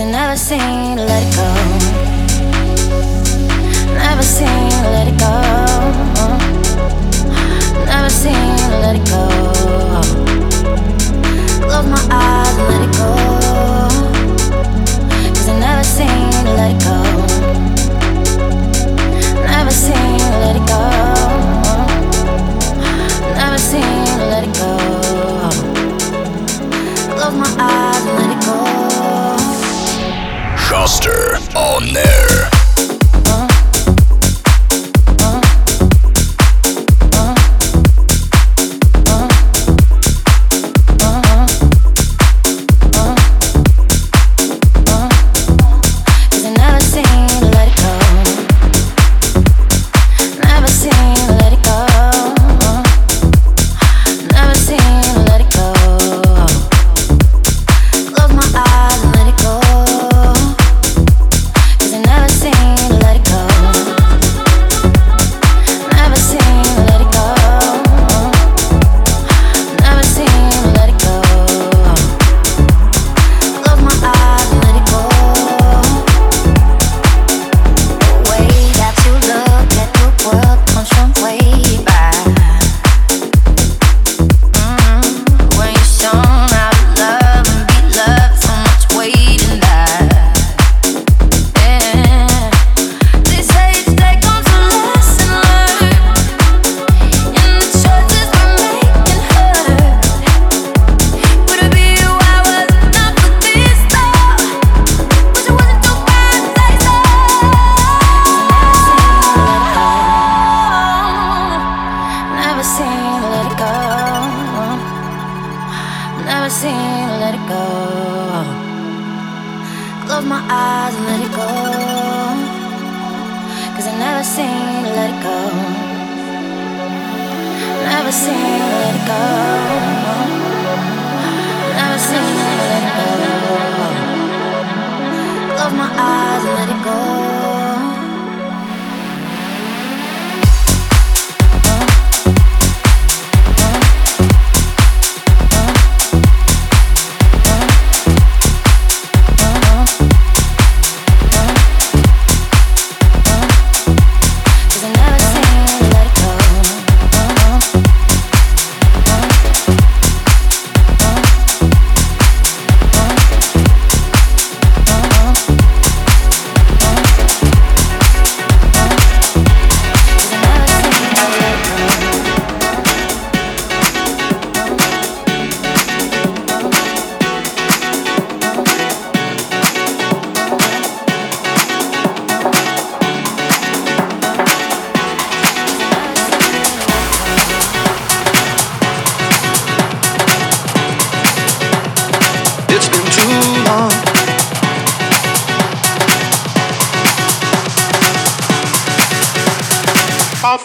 you never seen let it go. Never seen let it go. Never seen let it go. Close my eyes and let it go. Cause I never seen let it go. Never seen let it go. Never seen let it go. Close my eyes and let it go. Coster on air.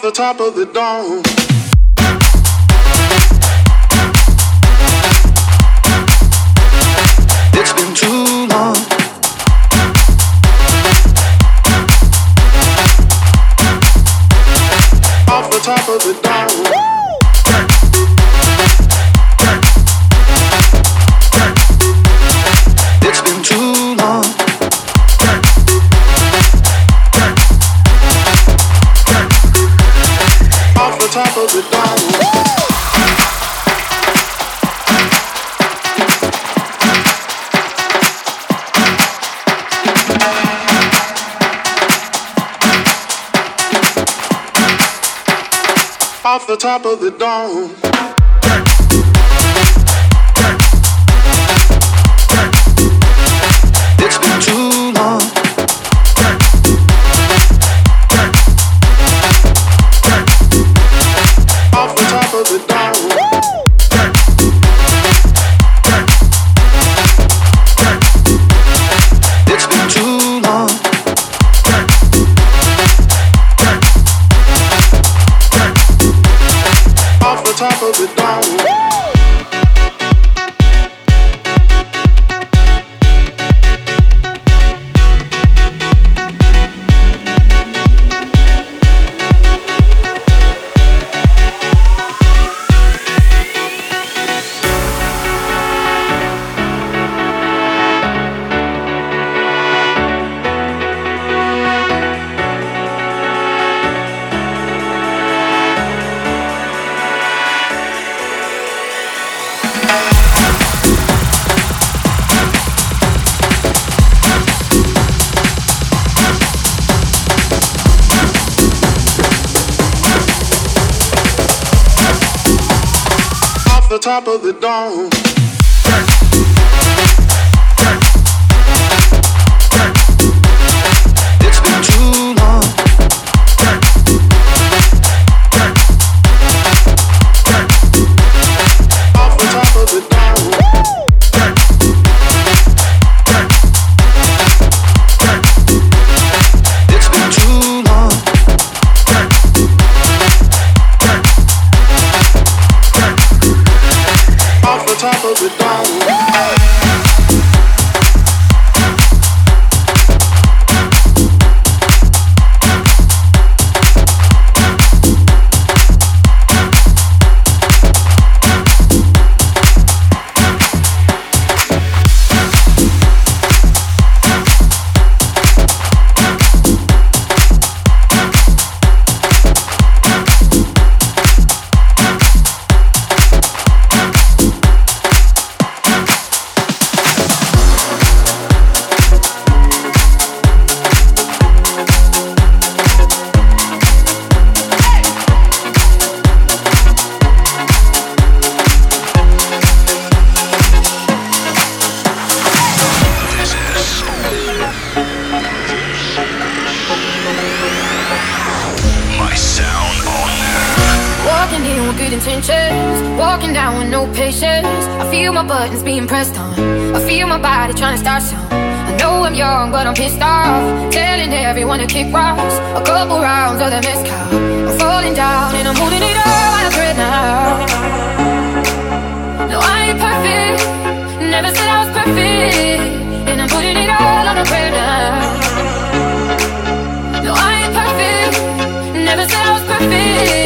the top of the dome. top of the dome. Oh. young, but I'm pissed off. Telling everyone to kick rocks. A couple rounds of the mezcal. I'm falling down and I'm holding it all out right now. No, I ain't perfect. Never said I was perfect. And I'm putting it all on the prayer now. No, I ain't perfect. Never said I was perfect.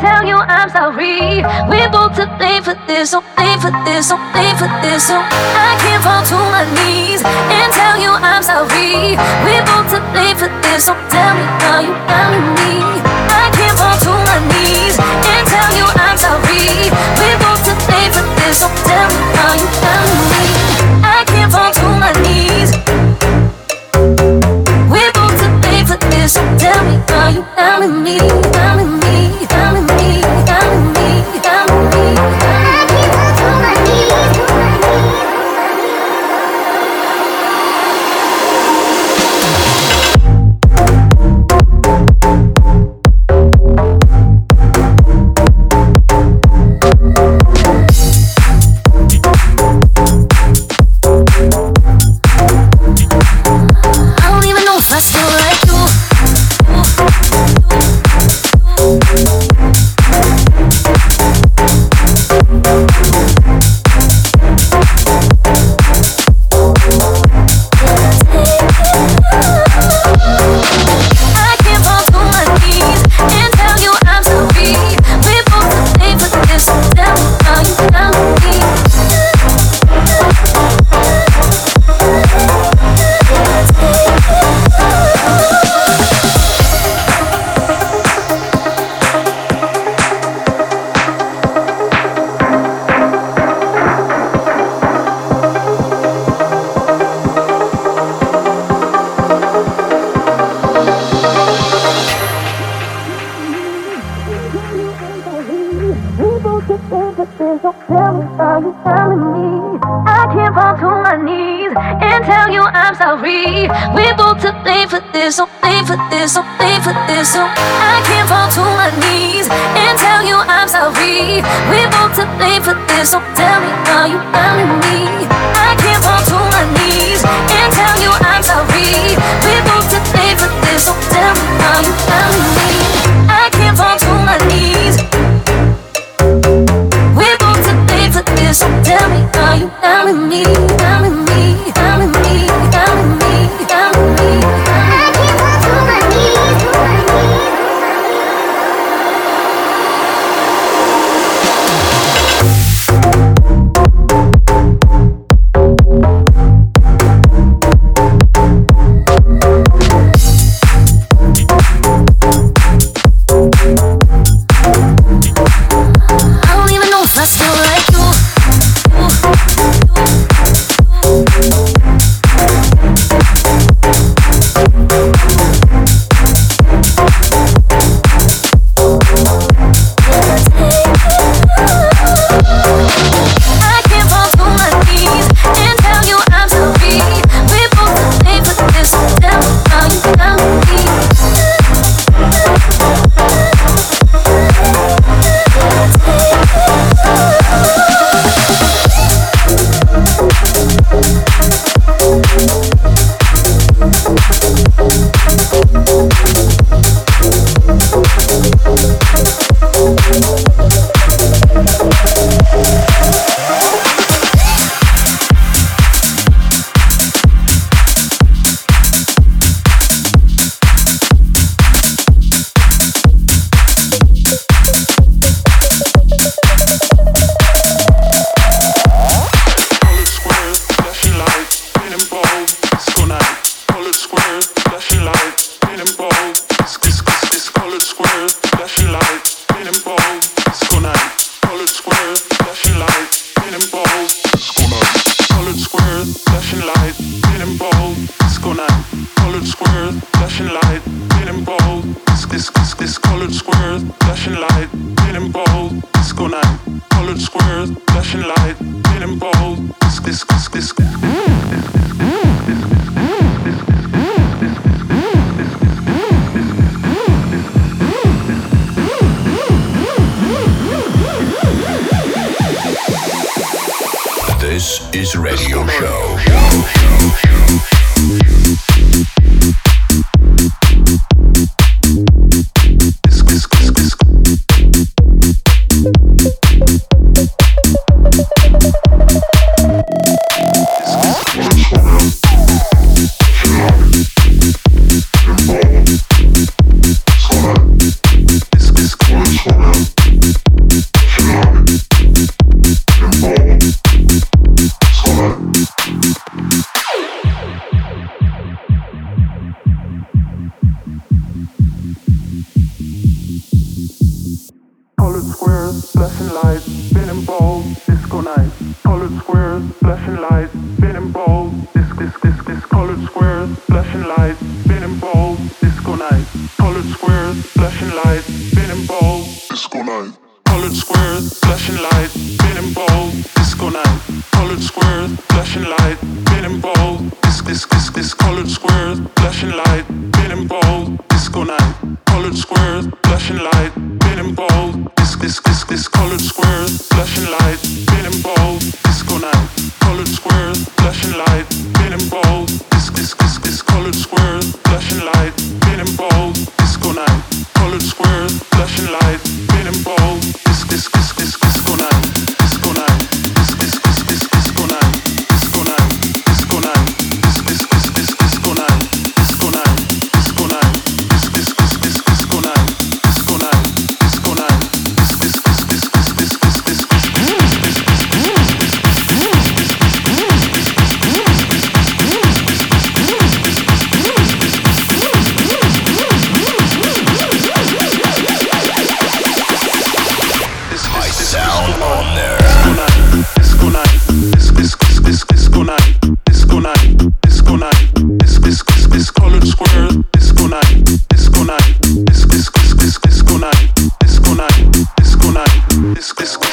tell you I'm sorry. We're both to blame for this, so blame for this, oh, blame for this. So I can't fall to my knees and tell you I'm sorry. We're both to blame for this, so tell me how you me. I can't fall to my knees and tell you I'm sorry. We're both to blame for this, so tell me how you value me. I can't fall to my knees. We're both to blame for this, so tell me how you found me. Value me. 계속돼 exclusive.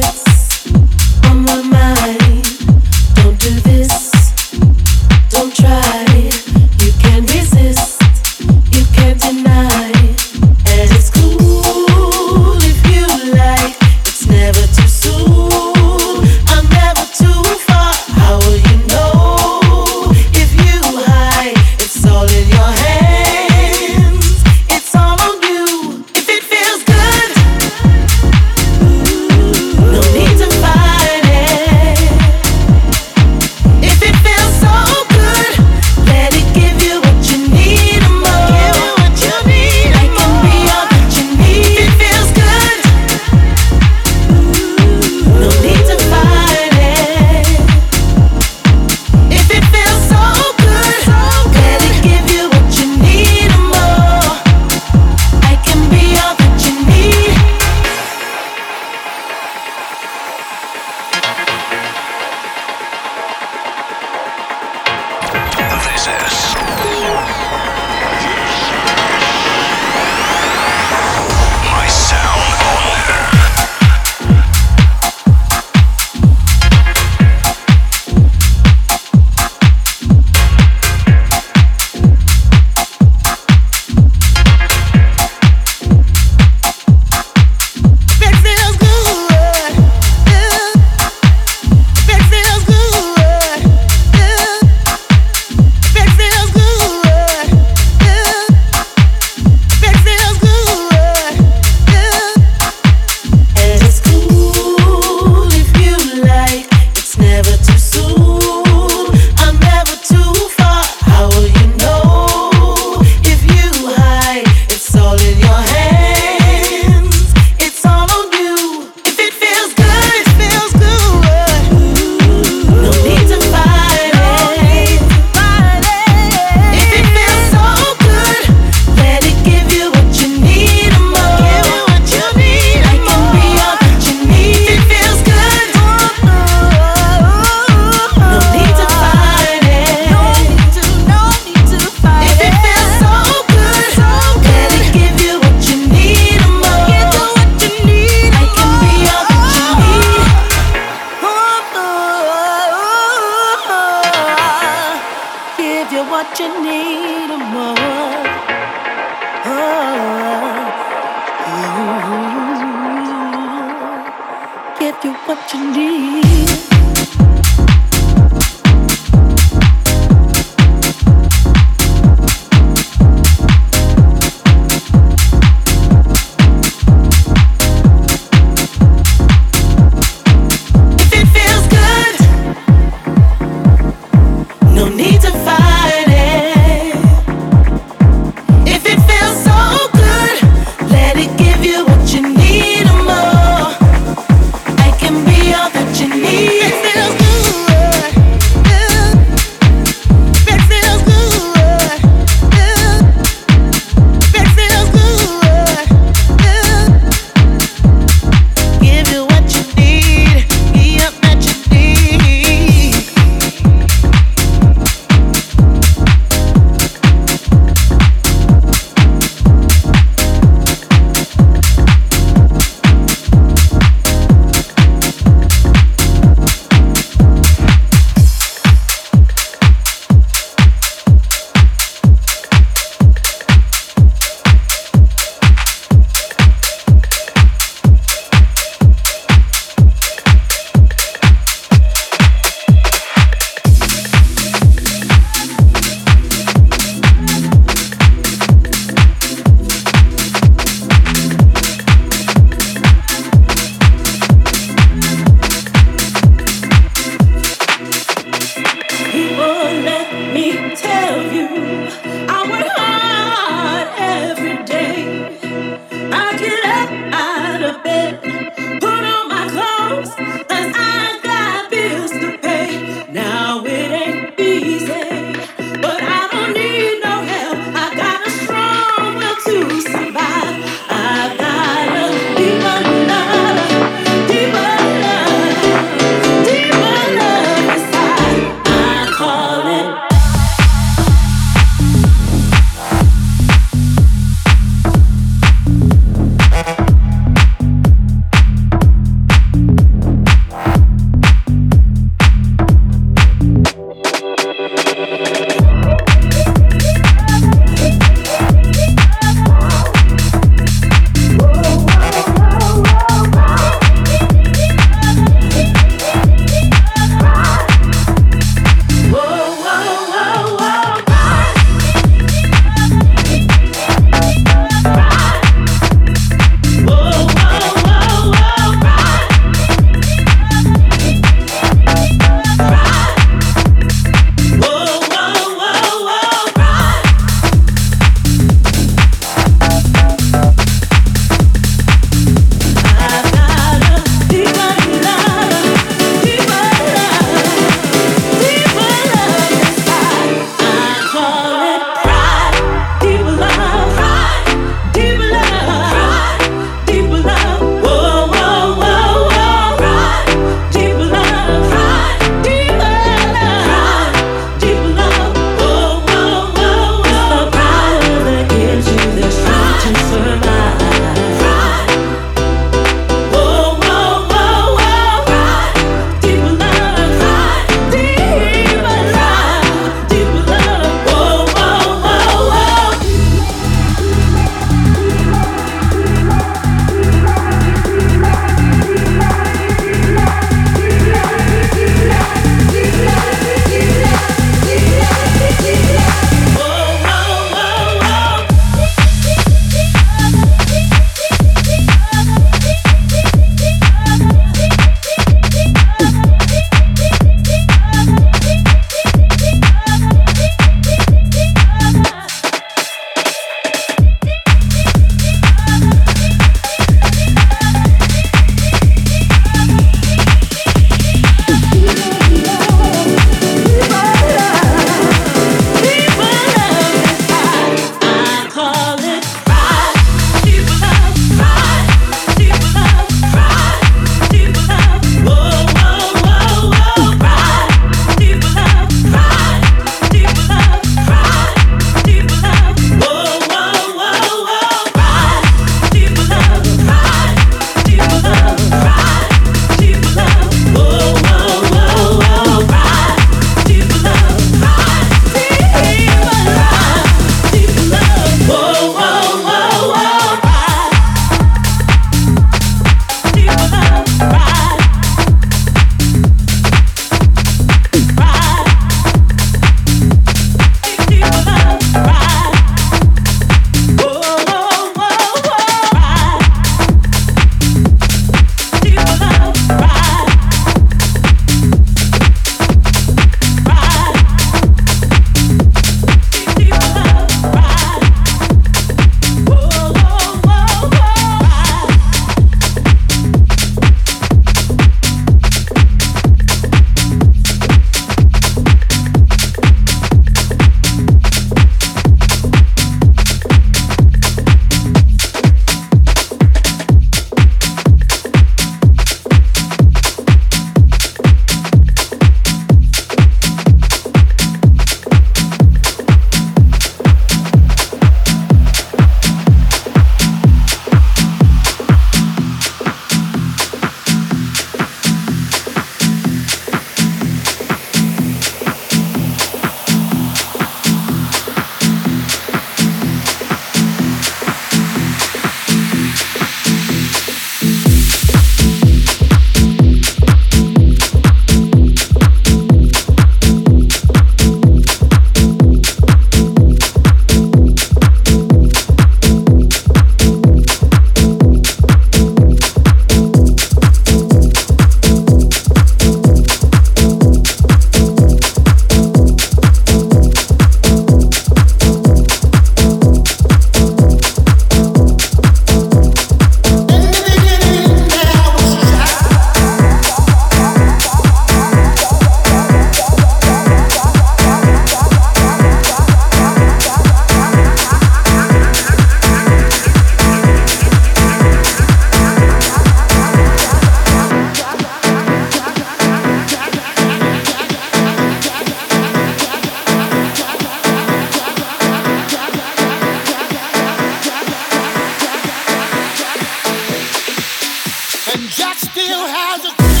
still has a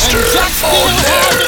and oh,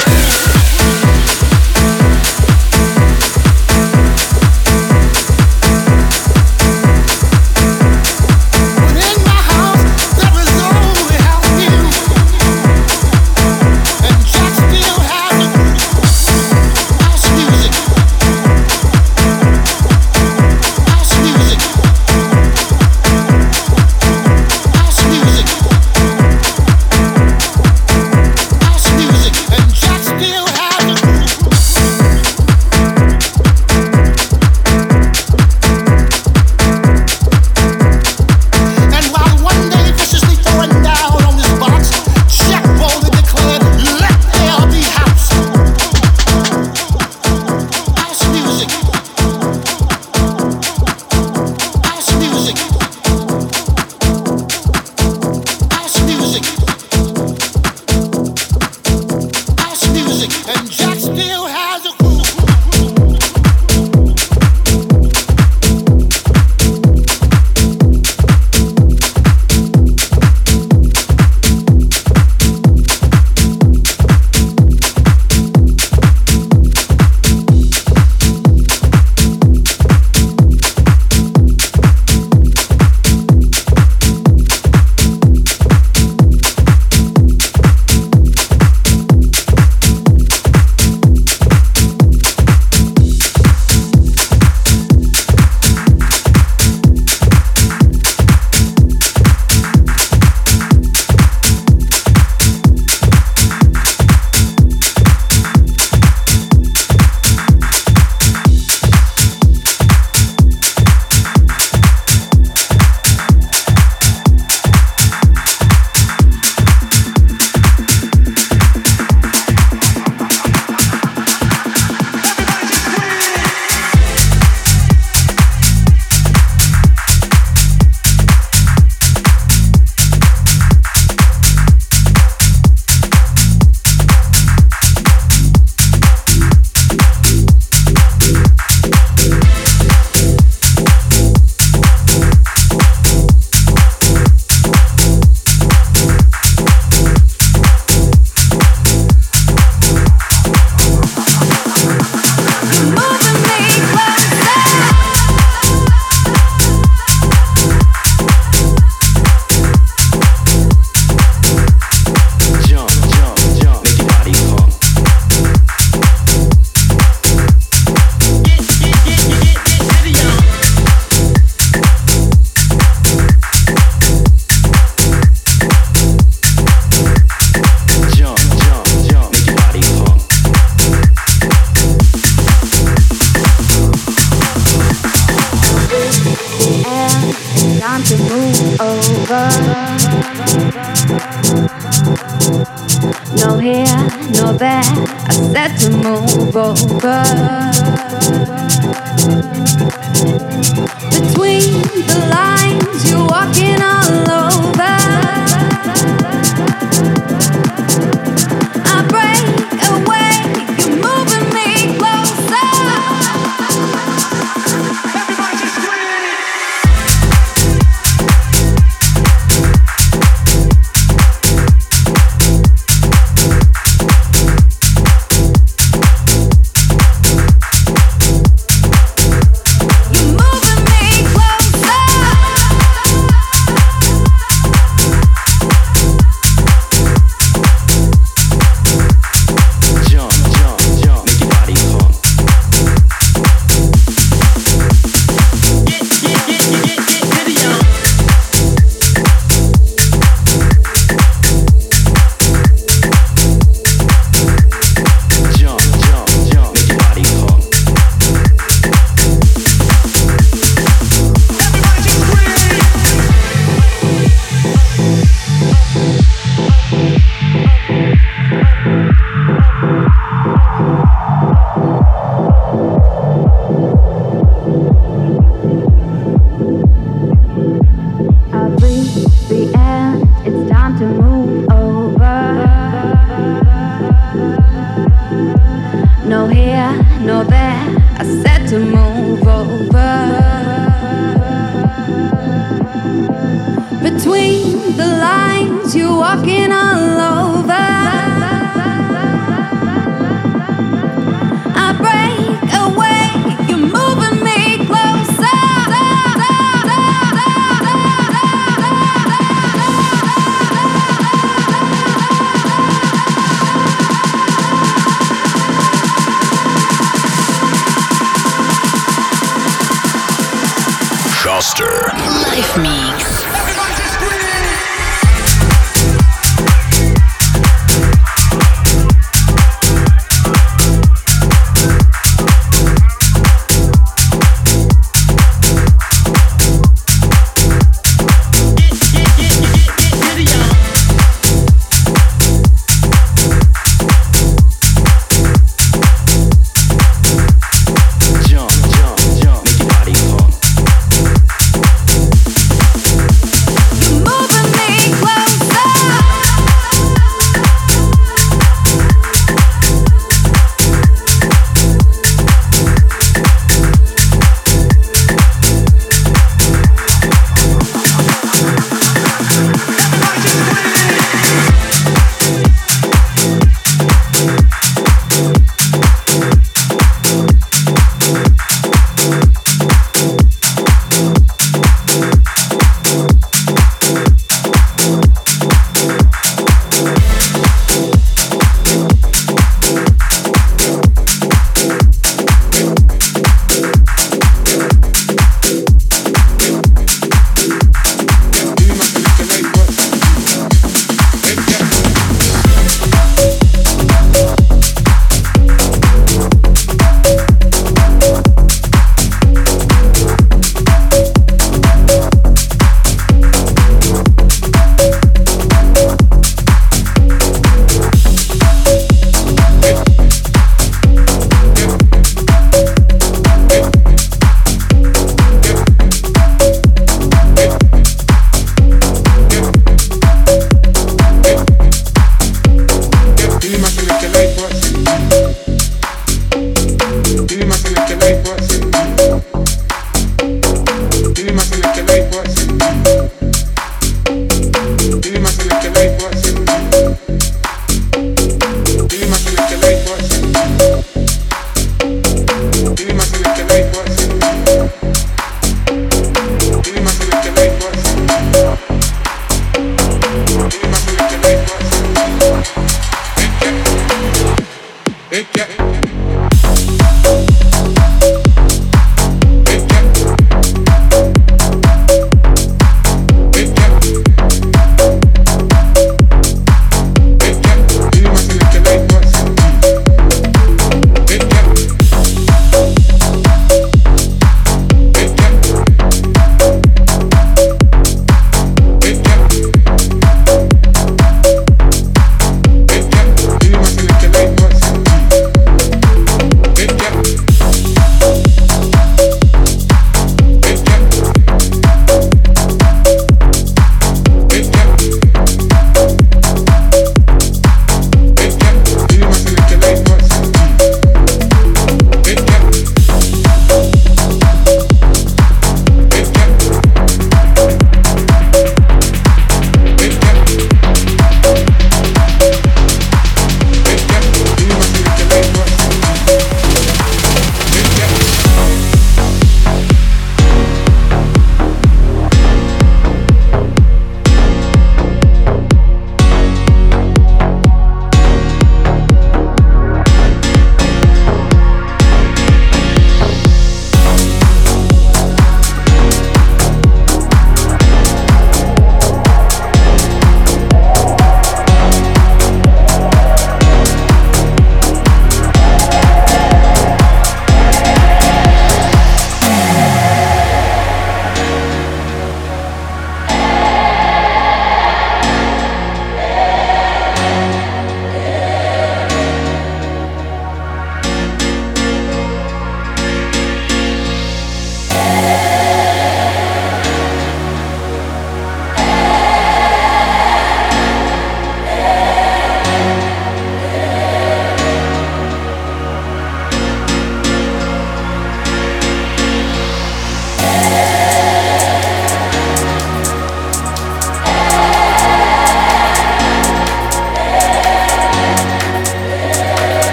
Life Mix.